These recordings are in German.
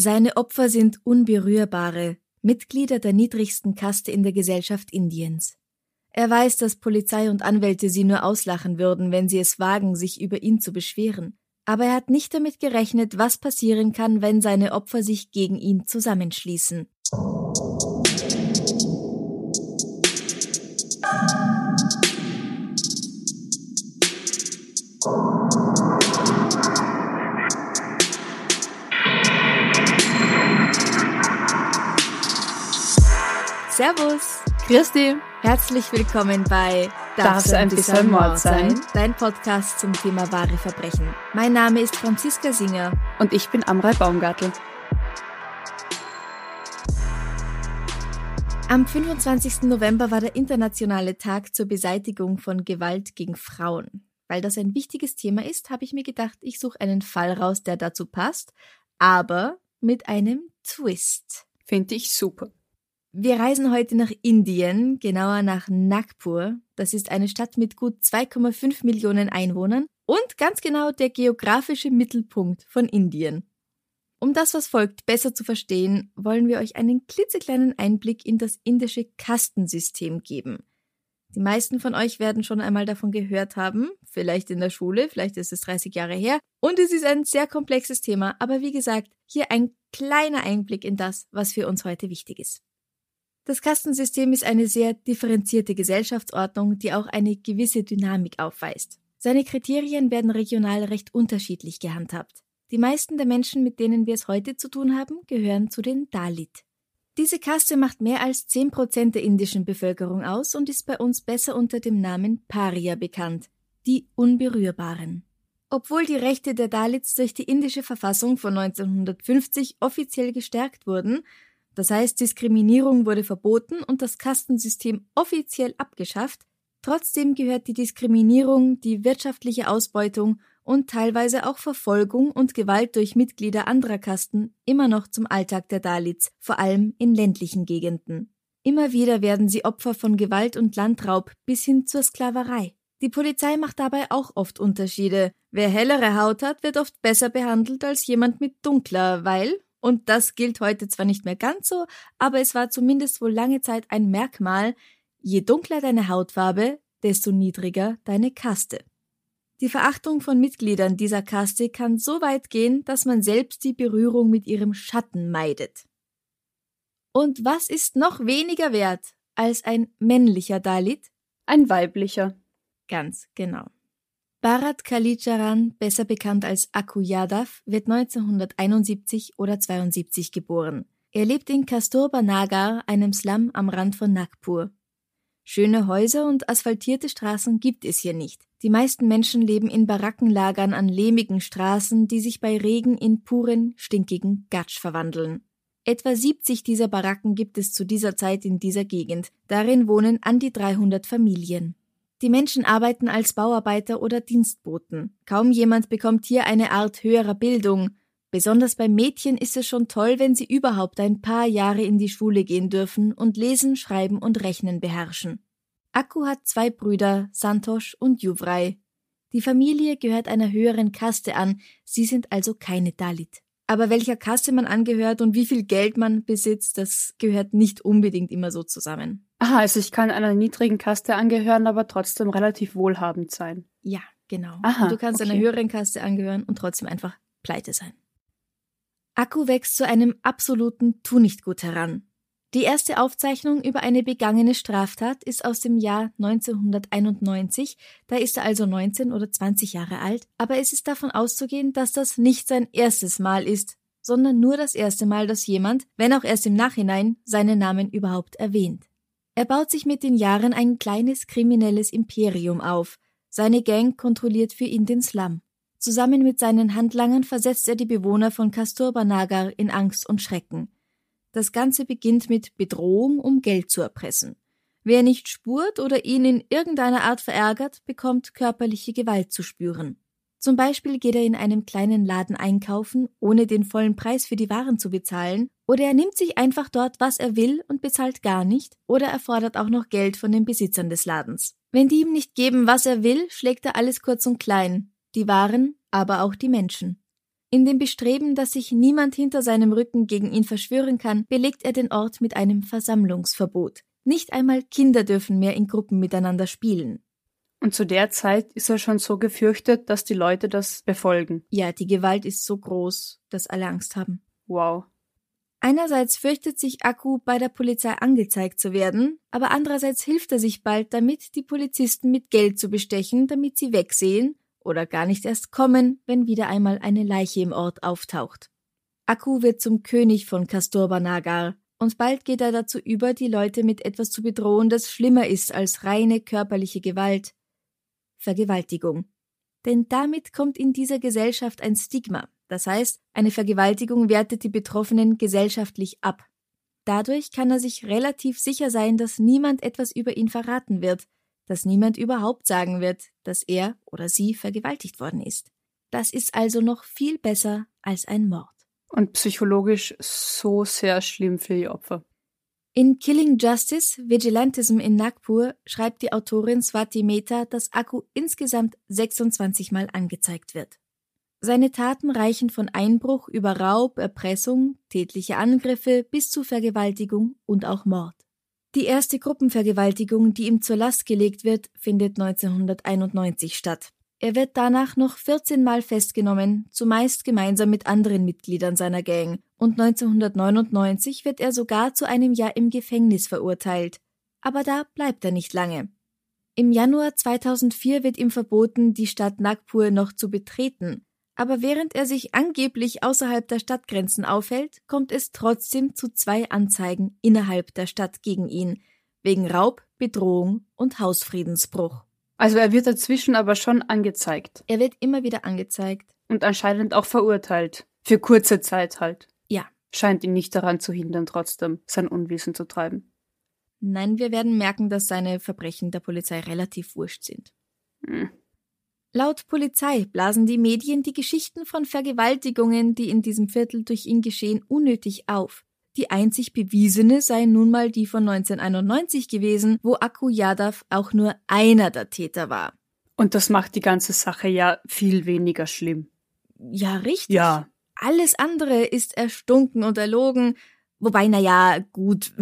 Seine Opfer sind Unberührbare, Mitglieder der niedrigsten Kaste in der Gesellschaft Indiens. Er weiß, dass Polizei und Anwälte sie nur auslachen würden, wenn sie es wagen, sich über ihn zu beschweren. Aber er hat nicht damit gerechnet, was passieren kann, wenn seine Opfer sich gegen ihn zusammenschließen. Servus! Christi! Herzlich willkommen bei Darf es ein bisschen Mord sein? Dein Podcast zum Thema wahre Verbrechen. Mein Name ist Franziska Singer. Und ich bin Amrei Baumgartel. Am 25. November war der internationale Tag zur Beseitigung von Gewalt gegen Frauen. Weil das ein wichtiges Thema ist, habe ich mir gedacht, ich suche einen Fall raus, der dazu passt, aber mit einem Twist. Finde ich super. Wir reisen heute nach Indien, genauer nach Nagpur. Das ist eine Stadt mit gut 2,5 Millionen Einwohnern und ganz genau der geografische Mittelpunkt von Indien. Um das, was folgt, besser zu verstehen, wollen wir euch einen klitzekleinen Einblick in das indische Kastensystem geben. Die meisten von euch werden schon einmal davon gehört haben, vielleicht in der Schule, vielleicht ist es 30 Jahre her, und es ist ein sehr komplexes Thema, aber wie gesagt, hier ein kleiner Einblick in das, was für uns heute wichtig ist. Das Kastensystem ist eine sehr differenzierte Gesellschaftsordnung, die auch eine gewisse Dynamik aufweist. Seine Kriterien werden regional recht unterschiedlich gehandhabt. Die meisten der Menschen, mit denen wir es heute zu tun haben, gehören zu den Dalit. Diese Kaste macht mehr als 10% der indischen Bevölkerung aus und ist bei uns besser unter dem Namen Paria bekannt, die Unberührbaren. Obwohl die Rechte der Dalits durch die indische Verfassung von 1950 offiziell gestärkt wurden, das heißt, Diskriminierung wurde verboten und das Kastensystem offiziell abgeschafft. Trotzdem gehört die Diskriminierung, die wirtschaftliche Ausbeutung und teilweise auch Verfolgung und Gewalt durch Mitglieder anderer Kasten immer noch zum Alltag der Dalits, vor allem in ländlichen Gegenden. Immer wieder werden sie Opfer von Gewalt und Landraub bis hin zur Sklaverei. Die Polizei macht dabei auch oft Unterschiede. Wer hellere Haut hat, wird oft besser behandelt als jemand mit dunkler, weil, und das gilt heute zwar nicht mehr ganz so, aber es war zumindest wohl lange Zeit ein Merkmal, je dunkler deine Hautfarbe, desto niedriger deine Kaste. Die Verachtung von Mitgliedern dieser Kaste kann so weit gehen, dass man selbst die Berührung mit ihrem Schatten meidet. Und was ist noch weniger wert als ein männlicher Dalit? Ein weiblicher. Ganz genau. Bharat Kalicharan, besser bekannt als Akku Yadav, wird 1971 oder 72 geboren. Er lebt in Kasturba Nagar, einem Slum am Rand von Nagpur. Schöne Häuser und asphaltierte Straßen gibt es hier nicht. Die meisten Menschen leben in Barackenlagern an lehmigen Straßen, die sich bei Regen in puren, stinkigen Gatsch verwandeln. Etwa 70 dieser Baracken gibt es zu dieser Zeit in dieser Gegend. Darin wohnen an die 300 Familien. Die Menschen arbeiten als Bauarbeiter oder Dienstboten. Kaum jemand bekommt hier eine Art höherer Bildung. Besonders bei Mädchen ist es schon toll, wenn sie überhaupt ein paar Jahre in die Schule gehen dürfen und lesen, schreiben und rechnen beherrschen. Akku hat zwei Brüder, Santosh und Juvrai. Die Familie gehört einer höheren Kaste an, sie sind also keine Dalit. Aber welcher Kaste man angehört und wie viel Geld man besitzt, das gehört nicht unbedingt immer so zusammen. Aha, also ich kann einer niedrigen Kaste angehören, aber trotzdem relativ wohlhabend sein. Ja, genau. Aha, und du kannst okay. einer höheren Kaste angehören und trotzdem einfach pleite sein. Akku wächst zu einem absoluten Tu-nicht-Gut heran. Die erste Aufzeichnung über eine begangene Straftat ist aus dem Jahr 1991, da ist er also 19 oder 20 Jahre alt, aber es ist davon auszugehen, dass das nicht sein erstes Mal ist, sondern nur das erste Mal, dass jemand, wenn auch erst im Nachhinein, seinen Namen überhaupt erwähnt. Er baut sich mit den Jahren ein kleines kriminelles Imperium auf. Seine Gang kontrolliert für ihn den Slum. Zusammen mit seinen Handlangern versetzt er die Bewohner von Kasturba Nagar in Angst und Schrecken. Das Ganze beginnt mit Bedrohung, um Geld zu erpressen. Wer nicht spurt oder ihn in irgendeiner Art verärgert, bekommt körperliche Gewalt zu spüren. Zum Beispiel geht er in einem kleinen Laden einkaufen, ohne den vollen Preis für die Waren zu bezahlen, oder er nimmt sich einfach dort, was er will und bezahlt gar nicht, oder er fordert auch noch Geld von den Besitzern des Ladens. Wenn die ihm nicht geben, was er will, schlägt er alles kurz und klein, die Waren, aber auch die Menschen. In dem Bestreben, dass sich niemand hinter seinem Rücken gegen ihn verschwören kann, belegt er den Ort mit einem Versammlungsverbot. Nicht einmal Kinder dürfen mehr in Gruppen miteinander spielen. Und zu der Zeit ist er schon so gefürchtet, dass die Leute das befolgen. Ja, die Gewalt ist so groß, dass alle Angst haben. Wow. Einerseits fürchtet sich Akku, bei der Polizei angezeigt zu werden, aber andererseits hilft er sich bald damit, die Polizisten mit Geld zu bestechen, damit sie wegsehen oder gar nicht erst kommen, wenn wieder einmal eine Leiche im Ort auftaucht. Akku wird zum König von Kasturba Nagar, und bald geht er dazu über, die Leute mit etwas zu bedrohen, das schlimmer ist als reine körperliche Gewalt, Vergewaltigung. Denn damit kommt in dieser Gesellschaft ein Stigma. Das heißt, eine Vergewaltigung wertet die Betroffenen gesellschaftlich ab. Dadurch kann er sich relativ sicher sein, dass niemand etwas über ihn verraten wird, dass niemand überhaupt sagen wird, dass er oder sie vergewaltigt worden ist. Das ist also noch viel besser als ein Mord. Und psychologisch so sehr schlimm für die Opfer. In Killing Justice, Vigilantism in Nagpur schreibt die Autorin Swati Mehta, dass Akku insgesamt 26 Mal angezeigt wird. Seine Taten reichen von Einbruch über Raub, Erpressung, tätliche Angriffe bis zu Vergewaltigung und auch Mord. Die erste Gruppenvergewaltigung, die ihm zur Last gelegt wird, findet 1991 statt. Er wird danach noch 14 Mal festgenommen, zumeist gemeinsam mit anderen Mitgliedern seiner Gang, und 1999 wird er sogar zu einem Jahr im Gefängnis verurteilt. Aber da bleibt er nicht lange. Im Januar 2004 wird ihm verboten, die Stadt Nagpur noch zu betreten, aber während er sich angeblich außerhalb der Stadtgrenzen aufhält, kommt es trotzdem zu zwei Anzeigen innerhalb der Stadt gegen ihn, wegen Raub, Bedrohung und Hausfriedensbruch. Also er wird dazwischen aber schon angezeigt. Er wird immer wieder angezeigt. Und anscheinend auch verurteilt. Für kurze Zeit halt. Ja. Scheint ihn nicht daran zu hindern, trotzdem sein Unwissen zu treiben. Nein, wir werden merken, dass seine Verbrechen der Polizei relativ wurscht sind. Hm. Laut Polizei blasen die Medien die Geschichten von Vergewaltigungen, die in diesem Viertel durch ihn geschehen, unnötig auf. Die einzig bewiesene sei nun mal die von 1991 gewesen, wo Akku Yadav auch nur einer der Täter war. Und das macht die ganze Sache ja viel weniger schlimm. Ja, richtig. Ja. Alles andere ist erstunken und erlogen, wobei, na ja, gut,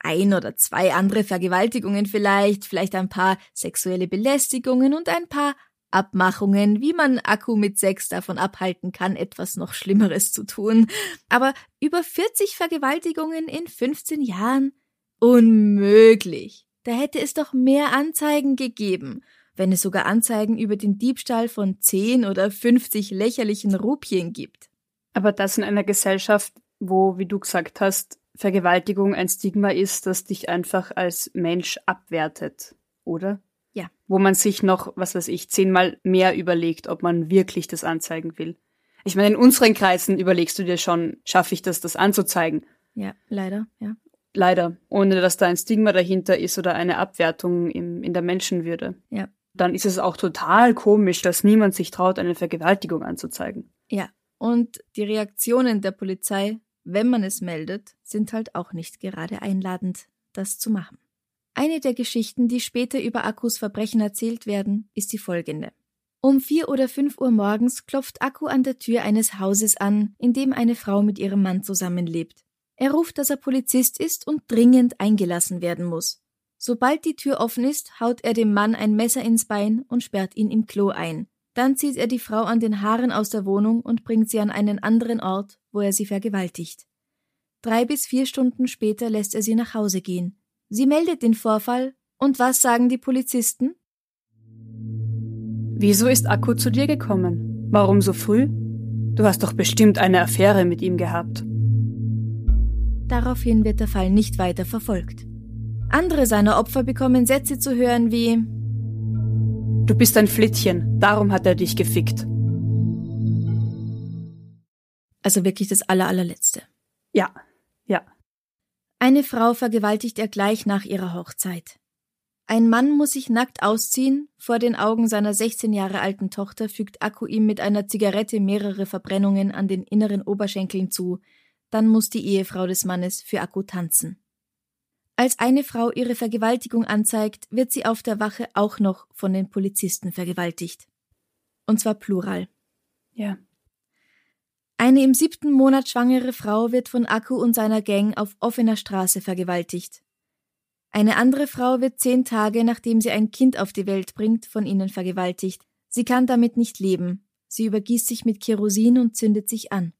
ein oder zwei andere Vergewaltigungen vielleicht, vielleicht ein paar sexuelle Belästigungen und ein paar Abmachungen, wie man Akku mit Sex davon abhalten kann, etwas noch Schlimmeres zu tun. Aber über 40 Vergewaltigungen in 15 Jahren? Unmöglich. Da hätte es doch mehr Anzeigen gegeben, wenn es sogar Anzeigen über den Diebstahl von 10 oder 50 lächerlichen Rupien gibt. Aber das in einer Gesellschaft, wo, wie du gesagt hast, Vergewaltigung ein Stigma ist, das dich einfach als Mensch abwertet, oder? Ja. Wo man sich noch, was weiß ich, zehnmal mehr überlegt, ob man wirklich das anzeigen will. Ich meine, in unseren Kreisen überlegst du dir schon, schaffe ich das, das anzuzeigen? Ja, leider, ja. Leider. Ohne dass da ein Stigma dahinter ist oder eine Abwertung im, in der Menschenwürde. Ja. Dann ist es auch total komisch, dass niemand sich traut, eine Vergewaltigung anzuzeigen. Ja. Und die Reaktionen der Polizei, wenn man es meldet, sind halt auch nicht gerade einladend, das zu machen. Eine der Geschichten, die später über Akkus Verbrechen erzählt werden, ist die folgende. Um vier oder fünf Uhr morgens klopft Akku an der Tür eines Hauses an, in dem eine Frau mit ihrem Mann zusammenlebt. Er ruft, dass er Polizist ist und dringend eingelassen werden muss. Sobald die Tür offen ist, haut er dem Mann ein Messer ins Bein und sperrt ihn im Klo ein. Dann zieht er die Frau an den Haaren aus der Wohnung und bringt sie an einen anderen Ort, wo er sie vergewaltigt. Drei bis vier Stunden später lässt er sie nach Hause gehen. Sie meldet den Vorfall. Und was sagen die Polizisten? Wieso ist Akku zu dir gekommen? Warum so früh? Du hast doch bestimmt eine Affäre mit ihm gehabt. Daraufhin wird der Fall nicht weiter verfolgt. Andere seiner Opfer bekommen Sätze zu hören wie Du bist ein Flittchen, darum hat er dich gefickt. Also wirklich das aller, allerletzte. Ja, ja. Eine Frau vergewaltigt er gleich nach ihrer Hochzeit. Ein Mann muss sich nackt ausziehen, vor den Augen seiner 16 Jahre alten Tochter fügt Akku ihm mit einer Zigarette mehrere Verbrennungen an den inneren Oberschenkeln zu, dann muss die Ehefrau des Mannes für Akku tanzen. Als eine Frau ihre Vergewaltigung anzeigt, wird sie auf der Wache auch noch von den Polizisten vergewaltigt. Und zwar plural. Ja. Eine im siebten Monat schwangere Frau wird von Akku und seiner Gang auf offener Straße vergewaltigt. Eine andere Frau wird zehn Tage, nachdem sie ein Kind auf die Welt bringt, von ihnen vergewaltigt. Sie kann damit nicht leben. Sie übergießt sich mit Kerosin und zündet sich an.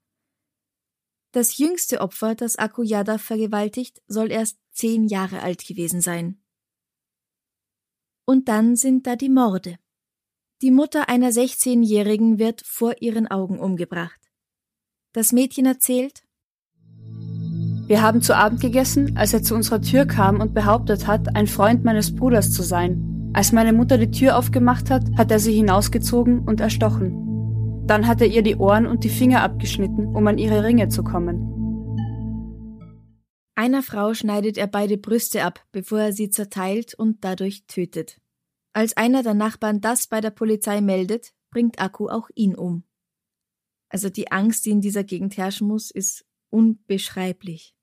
Das jüngste Opfer, das Akku Yadav vergewaltigt, soll erst zehn Jahre alt gewesen sein. Und dann sind da die Morde. Die Mutter einer 16-Jährigen wird vor ihren Augen umgebracht. Das Mädchen erzählt, wir haben zu Abend gegessen, als er zu unserer Tür kam und behauptet hat, ein Freund meines Bruders zu sein. Als meine Mutter die Tür aufgemacht hat, hat er sie hinausgezogen und erstochen. Dann hat er ihr die Ohren und die Finger abgeschnitten, um an ihre Ringe zu kommen. Einer Frau schneidet er beide Brüste ab, bevor er sie zerteilt und dadurch tötet. Als einer der Nachbarn das bei der Polizei meldet, bringt Akku auch ihn um. Also die Angst, die in dieser Gegend herrschen muss, ist unbeschreiblich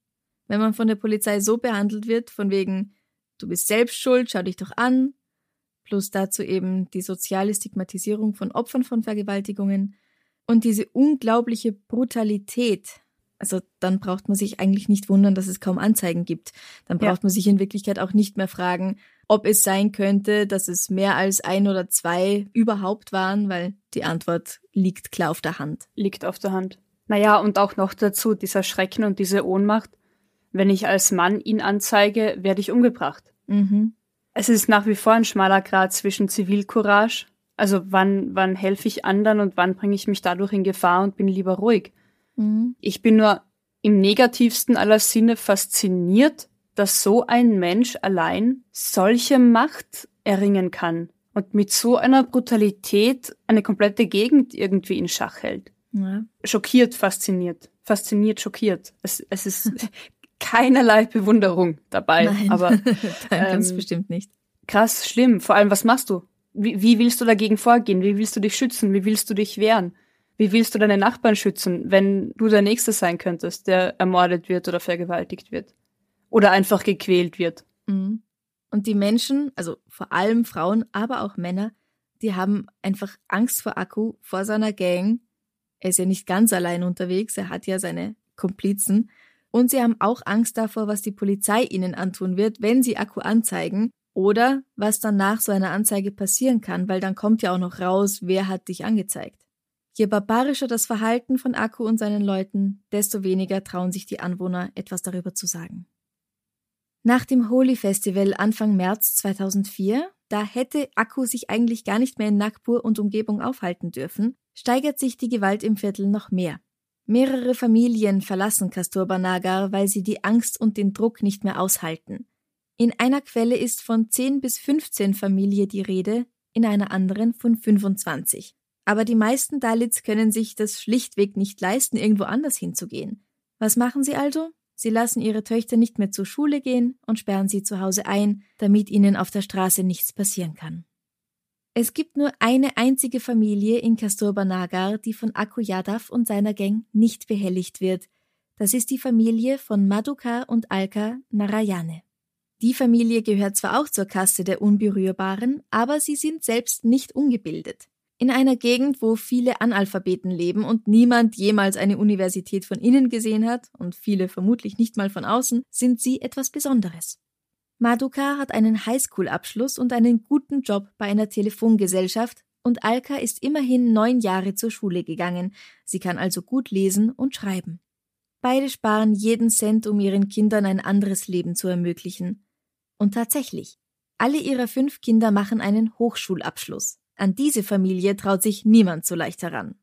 wenn man von der Polizei so behandelt wird, von wegen, du bist selbst schuld, schau dich doch an, plus dazu eben die soziale Stigmatisierung von Opfern von Vergewaltigungen und diese unglaubliche Brutalität. Also dann braucht man sich eigentlich nicht wundern, dass es kaum Anzeigen gibt. Dann braucht ja. man sich in Wirklichkeit auch nicht mehr fragen, ob es sein könnte, dass es mehr als ein oder zwei überhaupt waren, weil die Antwort liegt klar auf der Hand. Liegt auf der Hand. Naja, und auch noch dazu dieser Schrecken und diese Ohnmacht wenn ich als Mann ihn anzeige, werde ich umgebracht. Mhm. Es ist nach wie vor ein schmaler Grad zwischen Zivilcourage, also wann, wann helfe ich anderen und wann bringe ich mich dadurch in Gefahr und bin lieber ruhig. Mhm. Ich bin nur im negativsten aller Sinne fasziniert, dass so ein Mensch allein solche Macht erringen kann und mit so einer Brutalität eine komplette Gegend irgendwie in Schach hält. Ja. Schockiert, fasziniert. Fasziniert, schockiert. Es, es ist keinerlei Bewunderung dabei. Nein, aber ganz ähm, bestimmt nicht. Krass, schlimm. Vor allem, was machst du? Wie, wie willst du dagegen vorgehen? Wie willst du dich schützen? Wie willst du dich wehren? Wie willst du deine Nachbarn schützen, wenn du der Nächste sein könntest, der ermordet wird oder vergewaltigt wird? Oder einfach gequält wird? Mhm. Und die Menschen, also vor allem Frauen, aber auch Männer, die haben einfach Angst vor Akku, vor seiner Gang. Er ist ja nicht ganz allein unterwegs, er hat ja seine Komplizen. Und sie haben auch Angst davor, was die Polizei ihnen antun wird, wenn sie Akku anzeigen oder was dann nach so einer Anzeige passieren kann, weil dann kommt ja auch noch raus, wer hat dich angezeigt. Je barbarischer das Verhalten von Akku und seinen Leuten, desto weniger trauen sich die Anwohner etwas darüber zu sagen. Nach dem Holi Festival Anfang März 2004, da hätte Akku sich eigentlich gar nicht mehr in Nagpur und Umgebung aufhalten dürfen, steigert sich die Gewalt im Viertel noch mehr. Mehrere Familien verlassen Kasturba Nagar, weil sie die Angst und den Druck nicht mehr aushalten. In einer Quelle ist von 10 bis 15 Familien die Rede, in einer anderen von 25. Aber die meisten Dalits können sich das schlichtweg nicht leisten, irgendwo anders hinzugehen. Was machen sie also? Sie lassen ihre Töchter nicht mehr zur Schule gehen und sperren sie zu Hause ein, damit ihnen auf der Straße nichts passieren kann. Es gibt nur eine einzige Familie in Kasturba die von Akku Yadav und seiner Gang nicht behelligt wird. Das ist die Familie von Madhuka und Alka Narayane. Die Familie gehört zwar auch zur Kaste der Unberührbaren, aber sie sind selbst nicht ungebildet. In einer Gegend, wo viele Analphabeten leben und niemand jemals eine Universität von innen gesehen hat und viele vermutlich nicht mal von außen, sind sie etwas Besonderes. Maduka hat einen Highschool-Abschluss und einen guten Job bei einer Telefongesellschaft und Alka ist immerhin neun Jahre zur Schule gegangen. Sie kann also gut lesen und schreiben. Beide sparen jeden Cent, um ihren Kindern ein anderes Leben zu ermöglichen. Und tatsächlich, alle ihrer fünf Kinder machen einen Hochschulabschluss. An diese Familie traut sich niemand so leicht heran.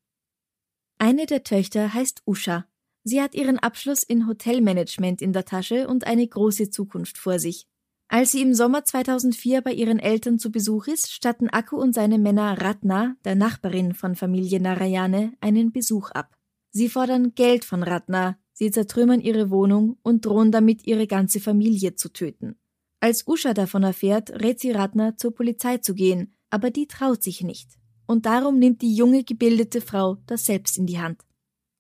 Eine der Töchter heißt Usha. Sie hat ihren Abschluss in Hotelmanagement in der Tasche und eine große Zukunft vor sich. Als sie im Sommer 2004 bei ihren Eltern zu Besuch ist, statten Akku und seine Männer Ratna, der Nachbarin von Familie Narayane, einen Besuch ab. Sie fordern Geld von Ratna, sie zertrümmern ihre Wohnung und drohen damit, ihre ganze Familie zu töten. Als Usha davon erfährt, rät sie Ratna, zur Polizei zu gehen, aber die traut sich nicht. Und darum nimmt die junge gebildete Frau das selbst in die Hand.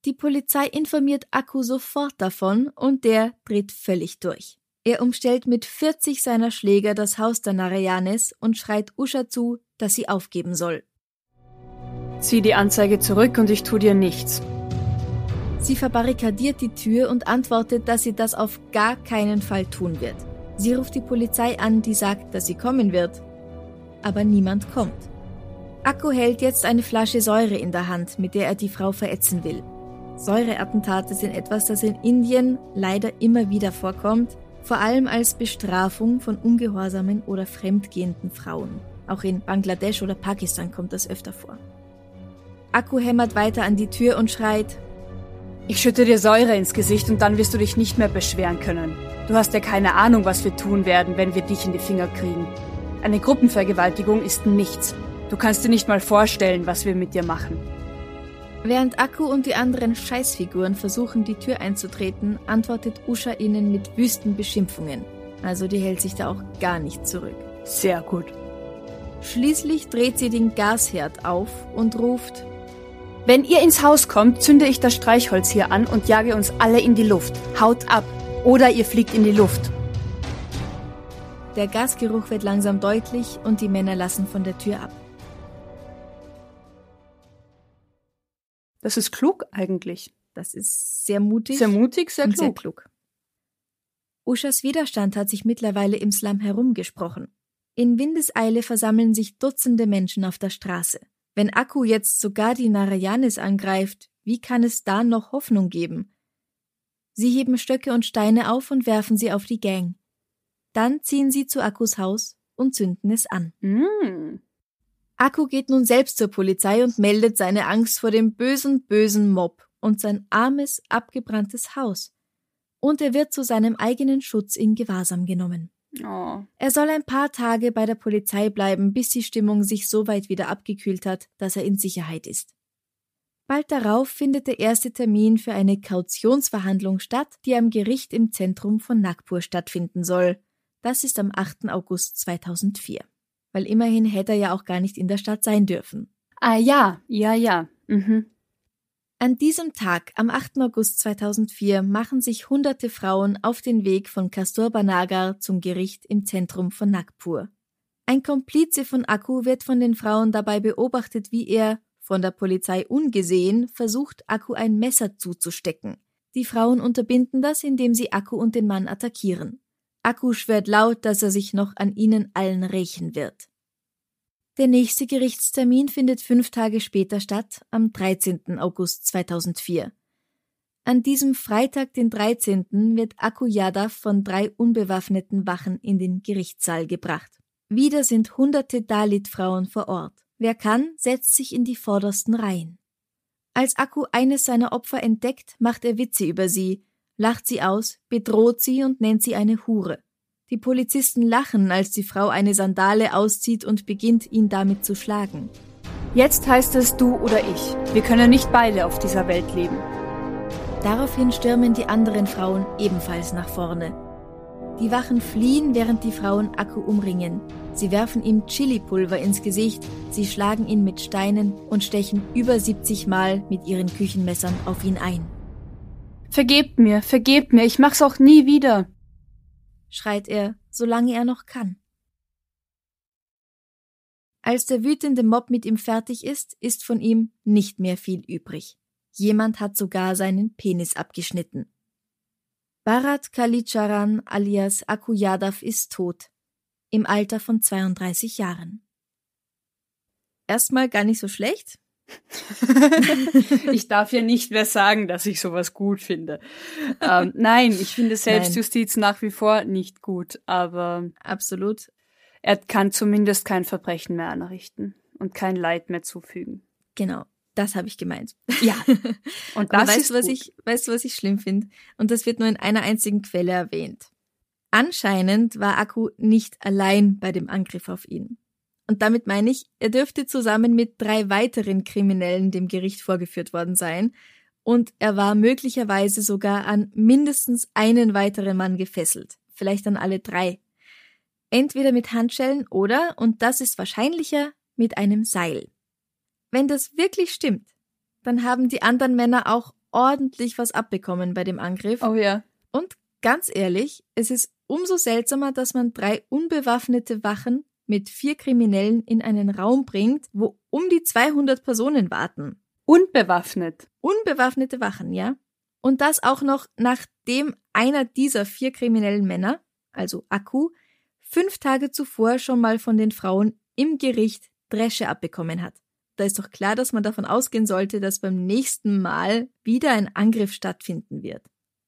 Die Polizei informiert Akku sofort davon und der dreht völlig durch. Er umstellt mit 40 seiner Schläger das Haus der Narayanes und schreit Usha zu, dass sie aufgeben soll. Zieh die Anzeige zurück und ich tu dir nichts. Sie verbarrikadiert die Tür und antwortet, dass sie das auf gar keinen Fall tun wird. Sie ruft die Polizei an, die sagt, dass sie kommen wird. Aber niemand kommt. Akku hält jetzt eine Flasche Säure in der Hand, mit der er die Frau verätzen will. Säureattentate sind etwas, das in Indien leider immer wieder vorkommt, vor allem als Bestrafung von ungehorsamen oder fremdgehenden Frauen. Auch in Bangladesch oder Pakistan kommt das öfter vor. Akku hämmert weiter an die Tür und schreit, ich schütte dir Säure ins Gesicht und dann wirst du dich nicht mehr beschweren können. Du hast ja keine Ahnung, was wir tun werden, wenn wir dich in die Finger kriegen. Eine Gruppenvergewaltigung ist nichts. Du kannst dir nicht mal vorstellen, was wir mit dir machen. Während Akku und die anderen Scheißfiguren versuchen, die Tür einzutreten, antwortet Usha ihnen mit wüsten Beschimpfungen. Also die hält sich da auch gar nicht zurück. Sehr gut. Schließlich dreht sie den Gasherd auf und ruft wenn ihr ins Haus kommt, zünde ich das Streichholz hier an und jage uns alle in die Luft. Haut ab. Oder ihr fliegt in die Luft. Der Gasgeruch wird langsam deutlich und die Männer lassen von der Tür ab. Das ist klug eigentlich. Das ist sehr mutig. Sehr mutig, sehr und klug. Sehr klug. Uschas Widerstand hat sich mittlerweile im Slum herumgesprochen. In Windeseile versammeln sich Dutzende Menschen auf der Straße. Wenn Akku jetzt sogar die Narayanis angreift, wie kann es da noch Hoffnung geben? Sie heben Stöcke und Steine auf und werfen sie auf die Gang. Dann ziehen sie zu Akkus Haus und zünden es an. Mm. Akku geht nun selbst zur Polizei und meldet seine Angst vor dem bösen, bösen Mob und sein armes, abgebranntes Haus. Und er wird zu seinem eigenen Schutz in Gewahrsam genommen. Oh. Er soll ein paar Tage bei der Polizei bleiben, bis die Stimmung sich so weit wieder abgekühlt hat, dass er in Sicherheit ist. Bald darauf findet der erste Termin für eine Kautionsverhandlung statt, die am Gericht im Zentrum von Nagpur stattfinden soll. Das ist am 8. August 2004. Weil immerhin hätte er ja auch gar nicht in der Stadt sein dürfen. Ah ja, ja, ja. Mhm. An diesem Tag, am 8. August 2004, machen sich hunderte Frauen auf den Weg von Kasturba Nagar zum Gericht im Zentrum von Nagpur. Ein Komplize von Akku wird von den Frauen dabei beobachtet, wie er, von der Polizei ungesehen, versucht, Akku ein Messer zuzustecken. Die Frauen unterbinden das, indem sie Akku und den Mann attackieren. Akku schwört laut, dass er sich noch an ihnen allen rächen wird. Der nächste Gerichtstermin findet fünf Tage später statt, am 13. August 2004. An diesem Freitag, den 13., wird Akku Yadav von drei unbewaffneten Wachen in den Gerichtssaal gebracht. Wieder sind hunderte Dalit-Frauen vor Ort. Wer kann, setzt sich in die vordersten Reihen. Als Akku eines seiner Opfer entdeckt, macht er Witze über sie, lacht sie aus, bedroht sie und nennt sie eine Hure. Die Polizisten lachen, als die Frau eine Sandale auszieht und beginnt, ihn damit zu schlagen. Jetzt heißt es du oder ich. Wir können nicht beide auf dieser Welt leben. Daraufhin stürmen die anderen Frauen ebenfalls nach vorne. Die Wachen fliehen, während die Frauen Akku umringen. Sie werfen ihm Chilipulver ins Gesicht, sie schlagen ihn mit Steinen und stechen über 70 Mal mit ihren Küchenmessern auf ihn ein. Vergebt mir, vergebt mir, ich mach's auch nie wieder schreit er, solange er noch kann. Als der wütende Mob mit ihm fertig ist, ist von ihm nicht mehr viel übrig. Jemand hat sogar seinen Penis abgeschnitten. Bharat Kalicharan alias Akuyadav ist tot, im Alter von 32 Jahren. Erstmal gar nicht so schlecht, ich darf ja nicht mehr sagen, dass ich sowas gut finde. Ähm, nein, ich finde Selbstjustiz nein. nach wie vor nicht gut, aber absolut. Er kann zumindest kein Verbrechen mehr anrichten und kein Leid mehr zufügen. Genau, das habe ich gemeint. Ja. Und das weißt ist du, was gut. ich, weißt du, was ich schlimm finde? Und das wird nur in einer einzigen Quelle erwähnt. Anscheinend war Akku nicht allein bei dem Angriff auf ihn. Und damit meine ich, er dürfte zusammen mit drei weiteren Kriminellen dem Gericht vorgeführt worden sein. und er war möglicherweise sogar an mindestens einen weiteren Mann gefesselt, vielleicht an alle drei. Entweder mit Handschellen oder, und das ist wahrscheinlicher, mit einem Seil. Wenn das wirklich stimmt, dann haben die anderen Männer auch ordentlich was abbekommen bei dem Angriff. Oh ja. Und ganz ehrlich, es ist umso seltsamer, dass man drei unbewaffnete Wachen mit vier Kriminellen in einen Raum bringt, wo um die 200 Personen warten. Unbewaffnet. Unbewaffnete Wachen, ja? Und das auch noch nachdem einer dieser vier kriminellen Männer, also Akku, fünf Tage zuvor schon mal von den Frauen im Gericht Dresche abbekommen hat. Da ist doch klar, dass man davon ausgehen sollte, dass beim nächsten Mal wieder ein Angriff stattfinden wird.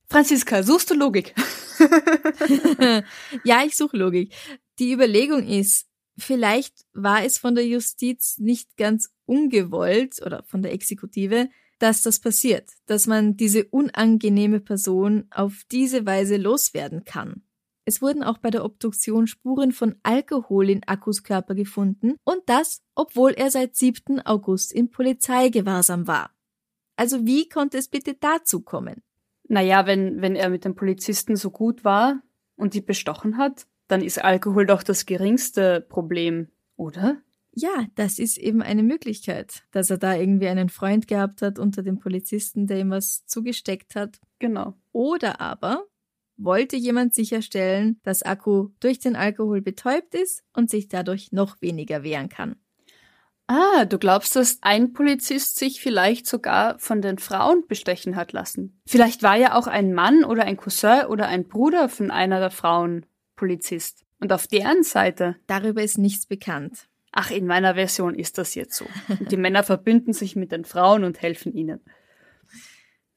Franziska, suchst du Logik? ja, ich suche Logik. Die Überlegung ist, vielleicht war es von der Justiz nicht ganz ungewollt oder von der Exekutive, dass das passiert, dass man diese unangenehme Person auf diese Weise loswerden kann. Es wurden auch bei der Obduktion Spuren von Alkohol in Akkus Körper gefunden und das, obwohl er seit 7. August in Polizeigewahrsam war. Also wie konnte es bitte dazu kommen? Naja, wenn, wenn er mit dem Polizisten so gut war und die bestochen hat, dann ist Alkohol doch das geringste Problem, oder? Ja, das ist eben eine Möglichkeit, dass er da irgendwie einen Freund gehabt hat unter dem Polizisten, der ihm was zugesteckt hat. Genau. Oder aber wollte jemand sicherstellen, dass Akku durch den Alkohol betäubt ist und sich dadurch noch weniger wehren kann. Ah, du glaubst, dass ein Polizist sich vielleicht sogar von den Frauen bestechen hat lassen? Vielleicht war ja auch ein Mann oder ein Cousin oder ein Bruder von einer der Frauen Polizist. Und auf deren Seite? Darüber ist nichts bekannt. Ach, in meiner Version ist das jetzt so. Die Männer verbünden sich mit den Frauen und helfen ihnen.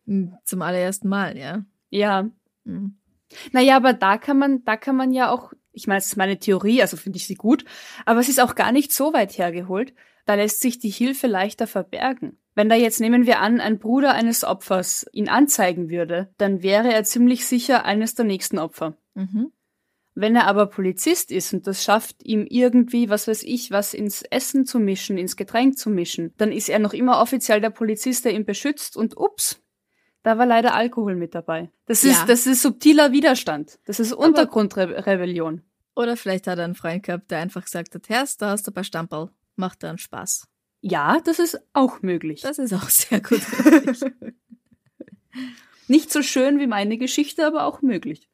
Hm, zum allerersten Mal, ja. Ja. Mhm. Naja, aber da kann man, da kann man ja auch, ich meine, es ist meine Theorie, also finde ich sie gut, aber es ist auch gar nicht so weit hergeholt. Da lässt sich die Hilfe leichter verbergen. Wenn da jetzt nehmen wir an, ein Bruder eines Opfers ihn anzeigen würde, dann wäre er ziemlich sicher eines der nächsten Opfer. Mhm. Wenn er aber Polizist ist und das schafft ihm irgendwie, was weiß ich, was ins Essen zu mischen, ins Getränk zu mischen, dann ist er noch immer offiziell der Polizist, der ihn beschützt und ups, da war leider Alkohol mit dabei. Das ist, ja. das ist subtiler Widerstand. Das ist Untergrundrebellion. Oder vielleicht hat er einen Freund gehabt, der einfach gesagt hat, Herrst, da hast du ein paar Stamperl. Macht dann Spaß. Ja, das ist auch möglich. Das ist auch sehr gut möglich. Nicht so schön wie meine Geschichte, aber auch möglich.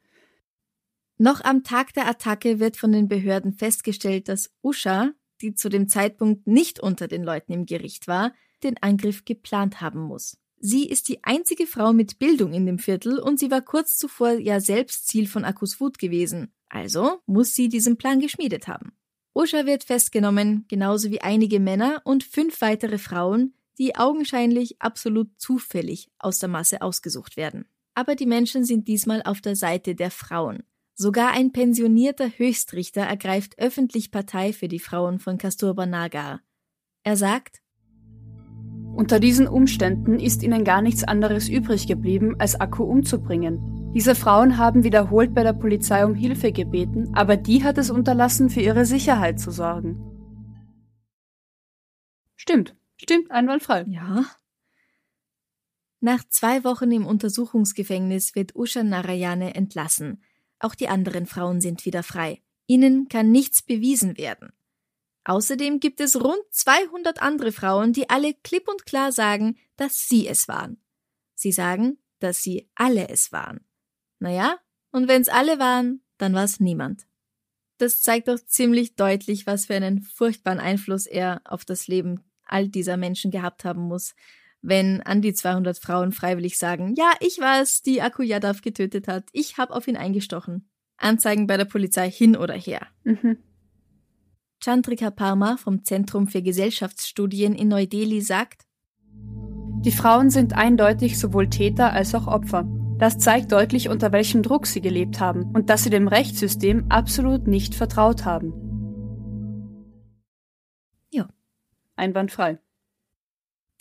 Noch am Tag der Attacke wird von den Behörden festgestellt, dass Usha, die zu dem Zeitpunkt nicht unter den Leuten im Gericht war, den Angriff geplant haben muss. Sie ist die einzige Frau mit Bildung in dem Viertel und sie war kurz zuvor ja selbst Ziel von Akkus Wut gewesen. Also muss sie diesen Plan geschmiedet haben. Usha wird festgenommen, genauso wie einige Männer und fünf weitere Frauen, die augenscheinlich absolut zufällig aus der Masse ausgesucht werden. Aber die Menschen sind diesmal auf der Seite der Frauen. Sogar ein pensionierter Höchstrichter ergreift öffentlich Partei für die Frauen von Kasturba Nagar. Er sagt, unter diesen Umständen ist ihnen gar nichts anderes übrig geblieben, als Akku umzubringen. Diese Frauen haben wiederholt bei der Polizei um Hilfe gebeten, aber die hat es unterlassen, für ihre Sicherheit zu sorgen. Stimmt, stimmt, einwandfrei. Ja. Nach zwei Wochen im Untersuchungsgefängnis wird Usha Narayane entlassen. Auch die anderen Frauen sind wieder frei. Ihnen kann nichts bewiesen werden. Außerdem gibt es rund 200 andere Frauen, die alle klipp und klar sagen, dass sie es waren. Sie sagen, dass sie alle es waren. Naja, und wenn's alle waren, dann war's niemand. Das zeigt doch ziemlich deutlich, was für einen furchtbaren Einfluss er auf das Leben all dieser Menschen gehabt haben muss, wenn an die 200 Frauen freiwillig sagen, ja, ich war es, die Akku Yadav getötet hat, ich habe auf ihn eingestochen. Anzeigen bei der Polizei hin oder her. Mhm. Chandrika Parma vom Zentrum für Gesellschaftsstudien in Neu-Delhi sagt, die Frauen sind eindeutig sowohl Täter als auch Opfer. Das zeigt deutlich, unter welchem Druck sie gelebt haben und dass sie dem Rechtssystem absolut nicht vertraut haben. Ja. Einwandfrei.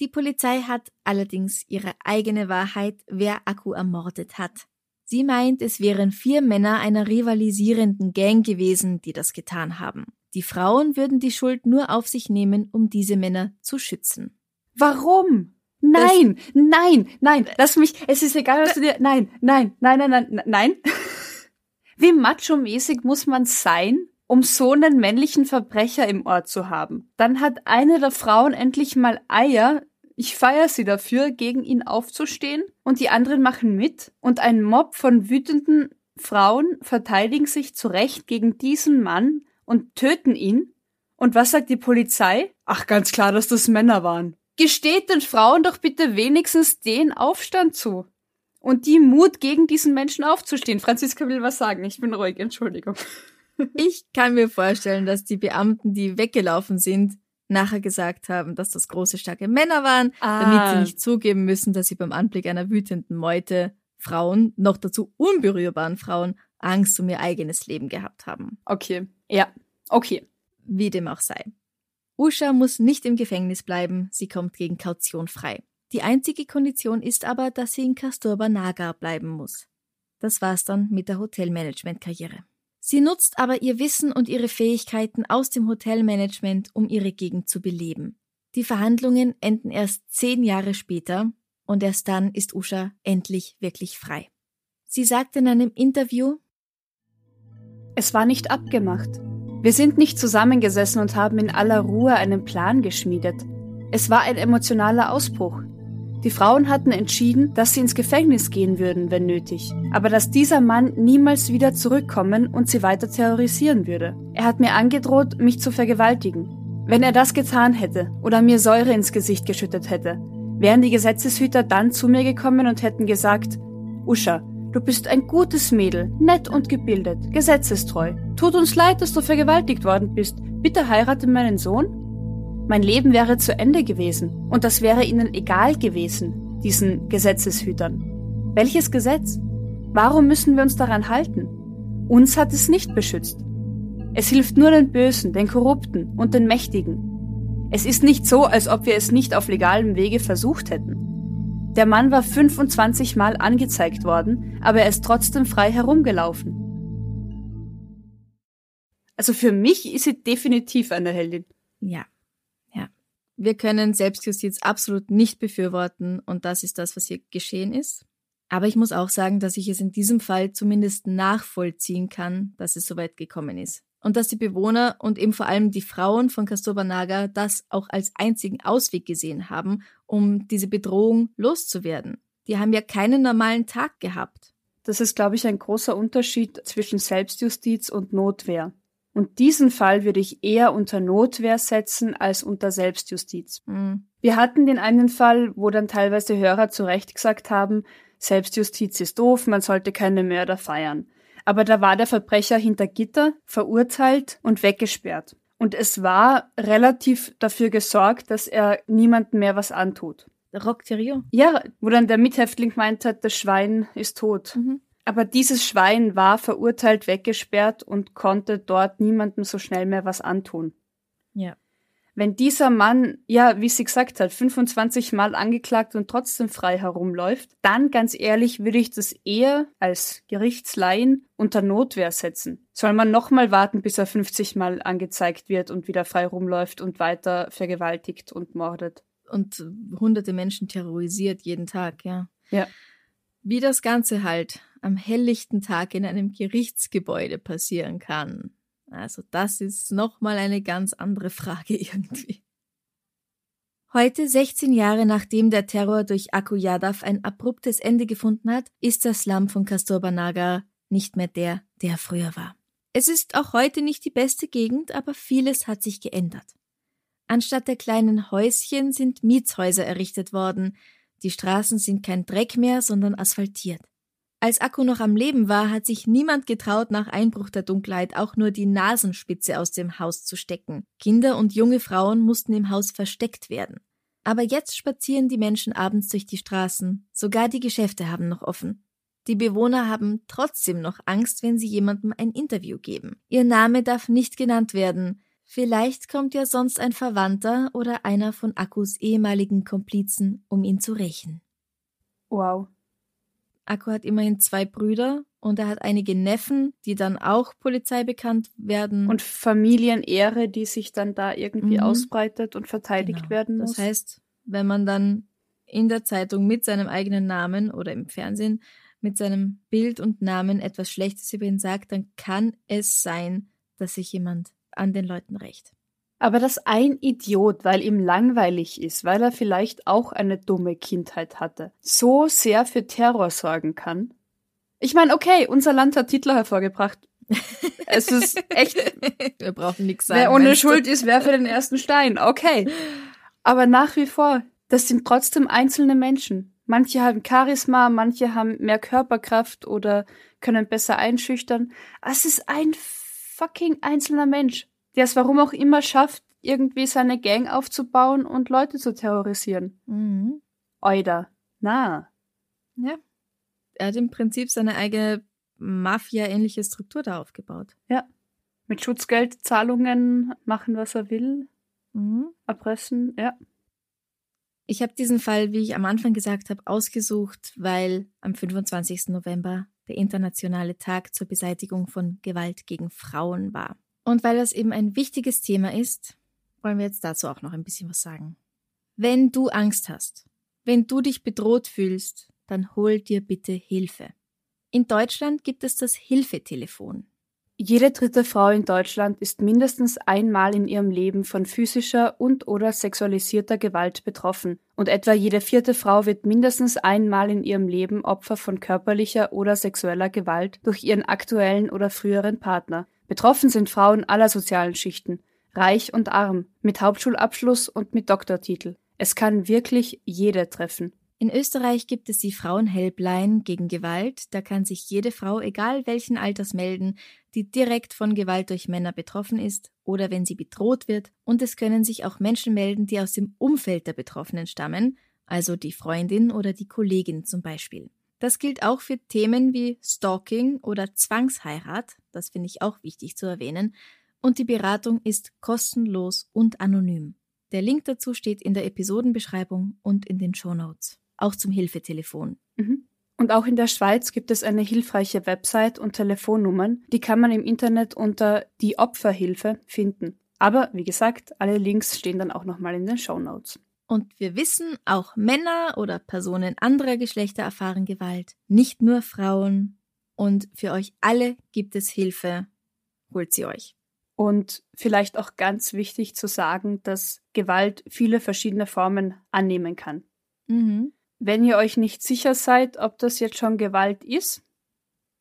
Die Polizei hat allerdings ihre eigene Wahrheit, wer Akku ermordet hat. Sie meint, es wären vier Männer einer rivalisierenden Gang gewesen, die das getan haben. Die Frauen würden die Schuld nur auf sich nehmen, um diese Männer zu schützen. Warum? Nein, nein, nein, lass mich, es ist egal, was du dir, nein, nein, nein, nein, nein, nein. Wie macho-mäßig muss man sein, um so einen männlichen Verbrecher im Ort zu haben? Dann hat eine der Frauen endlich mal Eier, ich feiere sie dafür, gegen ihn aufzustehen und die anderen machen mit und ein Mob von wütenden Frauen verteidigen sich zu Recht gegen diesen Mann und töten ihn. Und was sagt die Polizei? Ach, ganz klar, dass das Männer waren. Gesteht den Frauen doch bitte wenigstens den Aufstand zu. Und die Mut, gegen diesen Menschen aufzustehen. Franziska will was sagen. Ich bin ruhig, Entschuldigung. Ich kann mir vorstellen, dass die Beamten, die weggelaufen sind, nachher gesagt haben, dass das große, starke Männer waren, ah. damit sie nicht zugeben müssen, dass sie beim Anblick einer wütenden Meute Frauen, noch dazu unberührbaren Frauen, Angst um ihr eigenes Leben gehabt haben. Okay, ja, okay. Wie dem auch sei. Usha muss nicht im Gefängnis bleiben, sie kommt gegen Kaution frei. Die einzige Kondition ist aber, dass sie in Kasturba Nagar bleiben muss. Das war's dann mit der Hotelmanagement-Karriere. Sie nutzt aber ihr Wissen und ihre Fähigkeiten aus dem Hotelmanagement, um ihre Gegend zu beleben. Die Verhandlungen enden erst zehn Jahre später und erst dann ist Usha endlich wirklich frei. Sie sagt in einem Interview, Es war nicht abgemacht. Wir sind nicht zusammengesessen und haben in aller Ruhe einen Plan geschmiedet. Es war ein emotionaler Ausbruch. Die Frauen hatten entschieden, dass sie ins Gefängnis gehen würden, wenn nötig, aber dass dieser Mann niemals wieder zurückkommen und sie weiter terrorisieren würde. Er hat mir angedroht, mich zu vergewaltigen. Wenn er das getan hätte oder mir Säure ins Gesicht geschüttet hätte, wären die Gesetzeshüter dann zu mir gekommen und hätten gesagt, Usha, du bist ein gutes Mädel, nett und gebildet, gesetzestreu. Tut uns leid, dass du vergewaltigt worden bist. Bitte heirate meinen Sohn? Mein Leben wäre zu Ende gewesen und das wäre ihnen egal gewesen, diesen Gesetzeshütern. Welches Gesetz? Warum müssen wir uns daran halten? Uns hat es nicht beschützt. Es hilft nur den Bösen, den Korrupten und den Mächtigen. Es ist nicht so, als ob wir es nicht auf legalem Wege versucht hätten. Der Mann war 25 Mal angezeigt worden, aber er ist trotzdem frei herumgelaufen. Also für mich ist sie definitiv eine Heldin. Ja, wir können Selbstjustiz absolut nicht befürworten und das ist das, was hier geschehen ist. Aber ich muss auch sagen, dass ich es in diesem Fall zumindest nachvollziehen kann, dass es so weit gekommen ist. Und dass die Bewohner und eben vor allem die Frauen von Kasturba das auch als einzigen Ausweg gesehen haben, um diese Bedrohung loszuwerden. Die haben ja keinen normalen Tag gehabt. Das ist, glaube ich, ein großer Unterschied zwischen Selbstjustiz und Notwehr. Und diesen Fall würde ich eher unter Notwehr setzen als unter Selbstjustiz. Mhm. Wir hatten den einen Fall, wo dann teilweise Hörer zu Recht gesagt haben, Selbstjustiz ist doof, man sollte keine Mörder feiern. Aber da war der Verbrecher hinter Gitter, verurteilt und weggesperrt. Und es war relativ dafür gesorgt, dass er niemandem mehr was antut. Rock Theriot? Ja, wo dann der Mithäftling meint hat, das Schwein ist tot. Mhm. Aber dieses Schwein war verurteilt, weggesperrt und konnte dort niemandem so schnell mehr was antun. Ja. Wenn dieser Mann, ja, wie sie gesagt hat, 25 Mal angeklagt und trotzdem frei herumläuft, dann ganz ehrlich würde ich das eher als Gerichtsleihen unter Notwehr setzen. Soll man nochmal warten, bis er 50 Mal angezeigt wird und wieder frei rumläuft und weiter vergewaltigt und mordet? Und hunderte Menschen terrorisiert jeden Tag, ja. Ja. Wie das Ganze halt am helllichten Tag in einem Gerichtsgebäude passieren kann. Also das ist nochmal eine ganz andere Frage irgendwie. Heute, 16 Jahre nachdem der Terror durch Akku Yadav ein abruptes Ende gefunden hat, ist der Slum von Kasturba Nagar nicht mehr der, der früher war. Es ist auch heute nicht die beste Gegend, aber vieles hat sich geändert. Anstatt der kleinen Häuschen sind Mietshäuser errichtet worden, die Straßen sind kein Dreck mehr, sondern asphaltiert. Als Akku noch am Leben war, hat sich niemand getraut, nach Einbruch der Dunkelheit auch nur die Nasenspitze aus dem Haus zu stecken. Kinder und junge Frauen mussten im Haus versteckt werden. Aber jetzt spazieren die Menschen abends durch die Straßen, sogar die Geschäfte haben noch offen. Die Bewohner haben trotzdem noch Angst, wenn sie jemandem ein Interview geben. Ihr Name darf nicht genannt werden. Vielleicht kommt ja sonst ein Verwandter oder einer von Akkus ehemaligen Komplizen, um ihn zu rächen. Wow, Akku hat immerhin zwei Brüder und er hat einige Neffen, die dann auch Polizei bekannt werden. Und Familienehre, die sich dann da irgendwie mhm. ausbreitet und verteidigt genau. werden muss. Das heißt, wenn man dann in der Zeitung mit seinem eigenen Namen oder im Fernsehen mit seinem Bild und Namen etwas Schlechtes über ihn sagt, dann kann es sein, dass sich jemand an den Leuten rächt. Aber dass ein Idiot, weil ihm langweilig ist, weil er vielleicht auch eine dumme Kindheit hatte, so sehr für Terror sorgen kann. Ich meine, okay, unser Land hat Hitler hervorgebracht. es ist echt. Wir brauchen nichts sagen. Wer ohne Schuld ist, wer für den ersten Stein. Okay. Aber nach wie vor, das sind trotzdem einzelne Menschen. Manche haben Charisma, manche haben mehr Körperkraft oder können besser einschüchtern. Es ist ein fucking einzelner Mensch der es warum auch immer schafft, irgendwie seine Gang aufzubauen und Leute zu terrorisieren. Mhm. Oida. Na. Ja. Er hat im Prinzip seine eigene Mafia-ähnliche Struktur da aufgebaut. Ja. Mit Schutzgeldzahlungen machen, was er will. Mhm. Erpressen, ja. Ich habe diesen Fall, wie ich am Anfang gesagt habe, ausgesucht, weil am 25. November der internationale Tag zur Beseitigung von Gewalt gegen Frauen war. Und weil das eben ein wichtiges Thema ist, wollen wir jetzt dazu auch noch ein bisschen was sagen. Wenn du Angst hast, wenn du dich bedroht fühlst, dann hol dir bitte Hilfe. In Deutschland gibt es das Hilfetelefon. Jede dritte Frau in Deutschland ist mindestens einmal in ihrem Leben von physischer und oder sexualisierter Gewalt betroffen und etwa jede vierte Frau wird mindestens einmal in ihrem Leben Opfer von körperlicher oder sexueller Gewalt durch ihren aktuellen oder früheren Partner. Betroffen sind Frauen aller sozialen Schichten, reich und arm, mit Hauptschulabschluss und mit Doktortitel. Es kann wirklich jede treffen. In Österreich gibt es die Frauenhelpline gegen Gewalt. Da kann sich jede Frau, egal welchen Alters, melden, die direkt von Gewalt durch Männer betroffen ist oder wenn sie bedroht wird. Und es können sich auch Menschen melden, die aus dem Umfeld der Betroffenen stammen, also die Freundin oder die Kollegin zum Beispiel. Das gilt auch für Themen wie Stalking oder Zwangsheirat, das finde ich auch wichtig zu erwähnen, und die Beratung ist kostenlos und anonym. Der Link dazu steht in der Episodenbeschreibung und in den Show Notes. Auch zum Hilfetelefon. Mhm. Und auch in der Schweiz gibt es eine hilfreiche Website und Telefonnummern, die kann man im Internet unter die Opferhilfe finden. Aber wie gesagt, alle Links stehen dann auch nochmal in den Show Notes. Und wir wissen, auch Männer oder Personen anderer Geschlechter erfahren Gewalt, nicht nur Frauen. Und für euch alle gibt es Hilfe. Holt sie euch. Und vielleicht auch ganz wichtig zu sagen, dass Gewalt viele verschiedene Formen annehmen kann. Mhm. Wenn ihr euch nicht sicher seid, ob das jetzt schon Gewalt ist,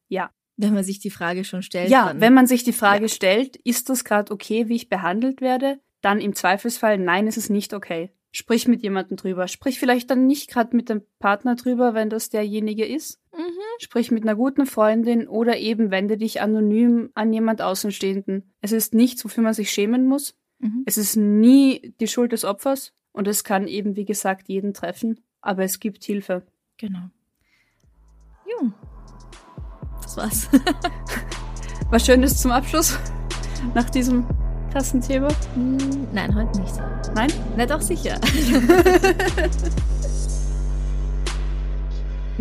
ja. Wenn man sich die Frage schon stellt. Ja, wenn man sich die Frage ja. stellt, ist das gerade okay, wie ich behandelt werde, dann im Zweifelsfall, nein, ist es nicht okay. Sprich mit jemandem drüber. Sprich vielleicht dann nicht gerade mit dem Partner drüber, wenn das derjenige ist. Mhm. Sprich mit einer guten Freundin oder eben wende dich anonym an jemand Außenstehenden. Es ist nichts, wofür man sich schämen muss. Mhm. Es ist nie die Schuld des Opfers und es kann eben, wie gesagt, jeden treffen. Aber es gibt Hilfe. Genau. Jo. Das war's. Was Schönes zum Abschluss nach diesem Klassenthema? Hm, nein, heute nicht. Nein? Na doch, sicher.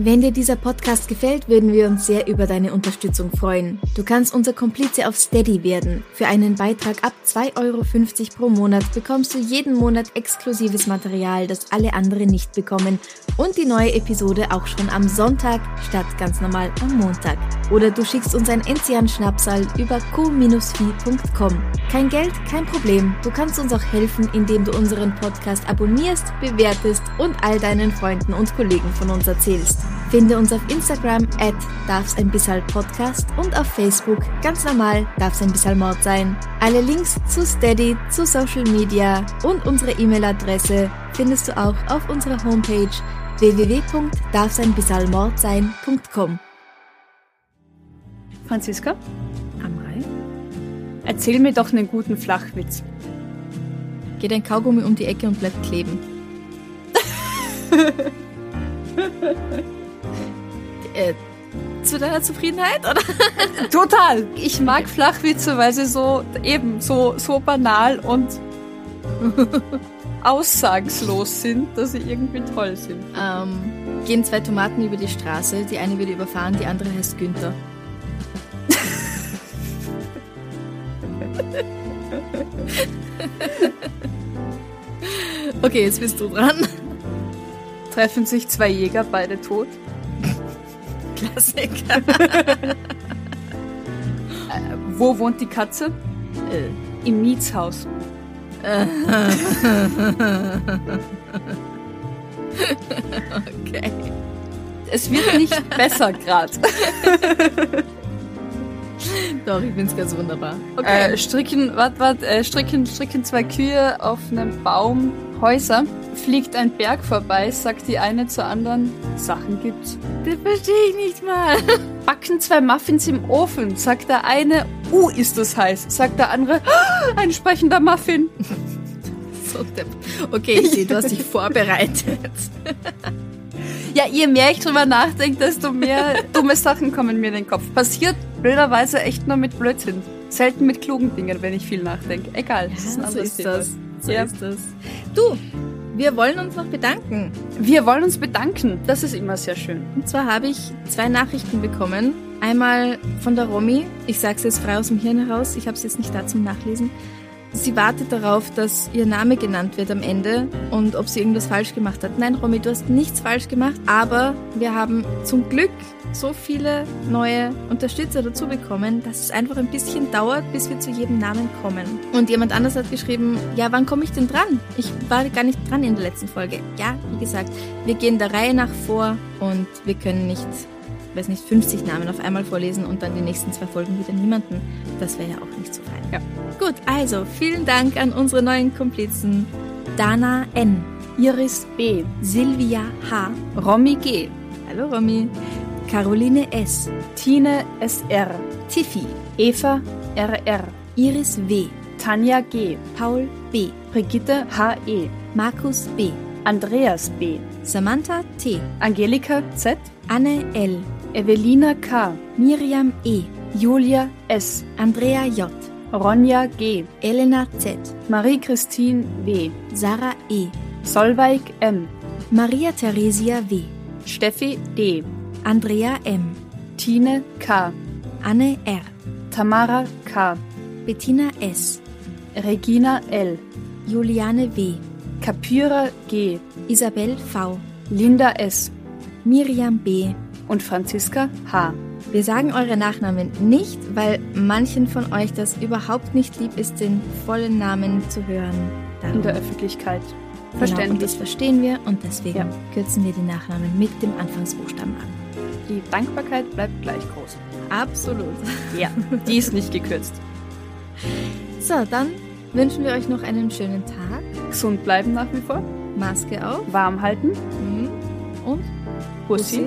Wenn dir dieser Podcast gefällt, würden wir uns sehr über deine Unterstützung freuen. Du kannst unser Komplize auf Steady werden. Für einen Beitrag ab 2,50 Euro pro Monat bekommst du jeden Monat exklusives Material, das alle anderen nicht bekommen und die neue Episode auch schon am Sonntag statt ganz normal am Montag. Oder du schickst uns ein Enzian-Schnapsal über q-fi.com. Kein Geld, kein Problem. Du kannst uns auch helfen, indem du unseren Podcast abonnierst, bewertest und all deinen Freunden und Kollegen von uns erzählst. Finde uns auf Instagram at darf's ein bisschen Podcast und auf Facebook ganz normal darf's ein bisschen Mord sein. Alle Links zu Steady, zu Social Media und unsere E-Mail-Adresse findest du auch auf unserer Homepage www.darfseinbissalmordsein.com. Franziska? Amrei? Erzähl mir doch einen guten Flachwitz. Geht ein Kaugummi um die Ecke und bleibt kleben. äh, zu deiner Zufriedenheit, oder? Total. Ich mag Flachwitze, weil sie so eben so, so banal und aussagslos sind, dass sie irgendwie toll sind. Ähm, gehen zwei Tomaten über die Straße, die eine wird überfahren, die andere heißt Günther. okay, jetzt bist du dran. treffen sich zwei Jäger, beide tot. Klassiker. äh, wo wohnt die Katze? Äh. Im Mietshaus. okay. Es wird nicht besser gerade. Doch, ich find's ganz wunderbar. Okay. Äh, stricken, wart, wart, äh, stricken, stricken zwei Kühe auf einem Baum Häuser. Fliegt ein Berg vorbei, sagt die eine zur anderen, Sachen gibt's. das verstehe ich nicht mal. Backen zwei Muffins im Ofen, sagt der eine, uh, ist das heiß, sagt der andere, "Ah, ein sprechender Muffin. So depp. Okay, ich sehe, du hast dich vorbereitet. Ja, je mehr ich drüber nachdenke, desto mehr dumme Sachen kommen mir in den Kopf. Passiert blöderweise echt nur mit Blödsinn. Selten mit klugen Dingen, wenn ich viel nachdenke. Egal, das ist ein so anderes ist Thema. das. So Ja. ist das. Du, wir wollen uns noch bedanken. Wir wollen uns bedanken. Das ist immer sehr schön. Und zwar habe ich zwei Nachrichten bekommen. Einmal von der Romy. Ich sage es jetzt frei aus dem Hirn heraus. Ich habe es jetzt nicht da zum Nachlesen. Sie wartet darauf, dass ihr Name genannt wird am Ende und ob sie irgendwas falsch gemacht hat. Nein, Romy, du hast nichts falsch gemacht, aber wir haben zum Glück so viele neue Unterstützer dazu bekommen, dass es einfach ein bisschen dauert, bis wir zu jedem Namen kommen. Und jemand anders hat geschrieben, ja, wann komme ich denn dran? Ich war gar nicht dran in der letzten Folge. Ja, wie gesagt, wir gehen der Reihe nach vor und wir können nicht, weiß nicht, 50 Namen auf einmal vorlesen und dann die nächsten zwei Folgen wieder niemanden. Das wäre ja auch nicht so fein. Ja. Gut, also vielen Dank an unsere neuen Komplizen. Dana N., Iris B. Silvia H., Romy G. Hallo Romy, Caroline S., Tine SR. Tiffy, Eva RR. Iris W., Tanja G. Paul B., Brigitte HE. Markus B., Andreas B. Samantha T., Angelika Z. Anne L., Evelina K. Miriam E., Julia S. Andrea J., Ronja G. Elena Z., Marie-Christine W. Sarah E., Solveig M. Maria Theresia W., Steffi D. Andrea M., Tine K. Anne R., Tamara K. Bettina S., Regina L. Juliane W., Kapyra G. Isabel V., Linda S. Miriam B., und Franziska H. Wir sagen eure Nachnamen nicht, weil manchen von euch das überhaupt nicht lieb ist, den vollen Namen zu hören. Darum. in der Öffentlichkeit. Genau, und Verständlich. das verstehen wir und deswegen Ja. kürzen wir die Nachnamen mit dem Anfangsbuchstaben ab. Die Dankbarkeit bleibt gleich groß. Absolut. Ja, die ist nicht gekürzt. So, dann wünschen wir euch noch einen schönen Tag. Gesund bleiben nach wie vor, Maske auf. warm halten, Mhm. Und Bussi,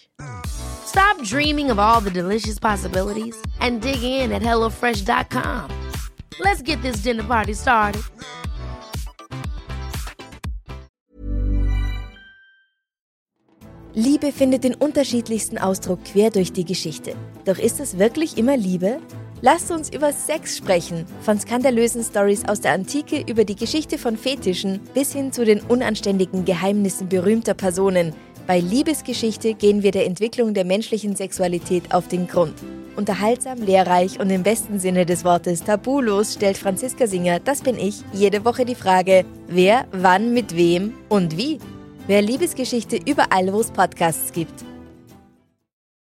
Stop dreaming of all the delicious possibilities and dig in at HelloFresh.com. Let's get this dinner party started. Liebe findet den unterschiedlichsten Ausdruck quer durch die Geschichte. Doch ist es wirklich immer Liebe? Lasst uns über Sex sprechen, von skandalösen Stories aus der Antike über die Geschichte von Fetischen bis hin zu den unanständigen Geheimnissen berühmter Personen. Bei Liebesgeschichte gehen wir der Entwicklung der menschlichen Sexualität auf den Grund. Unterhaltsam, lehrreich und im besten Sinne des Wortes tabulos stellt Franziska Singer, das bin ich, jede Woche die Frage, wer, wann, mit wem und wie. Wer Liebesgeschichte überall, wo es Podcasts gibt.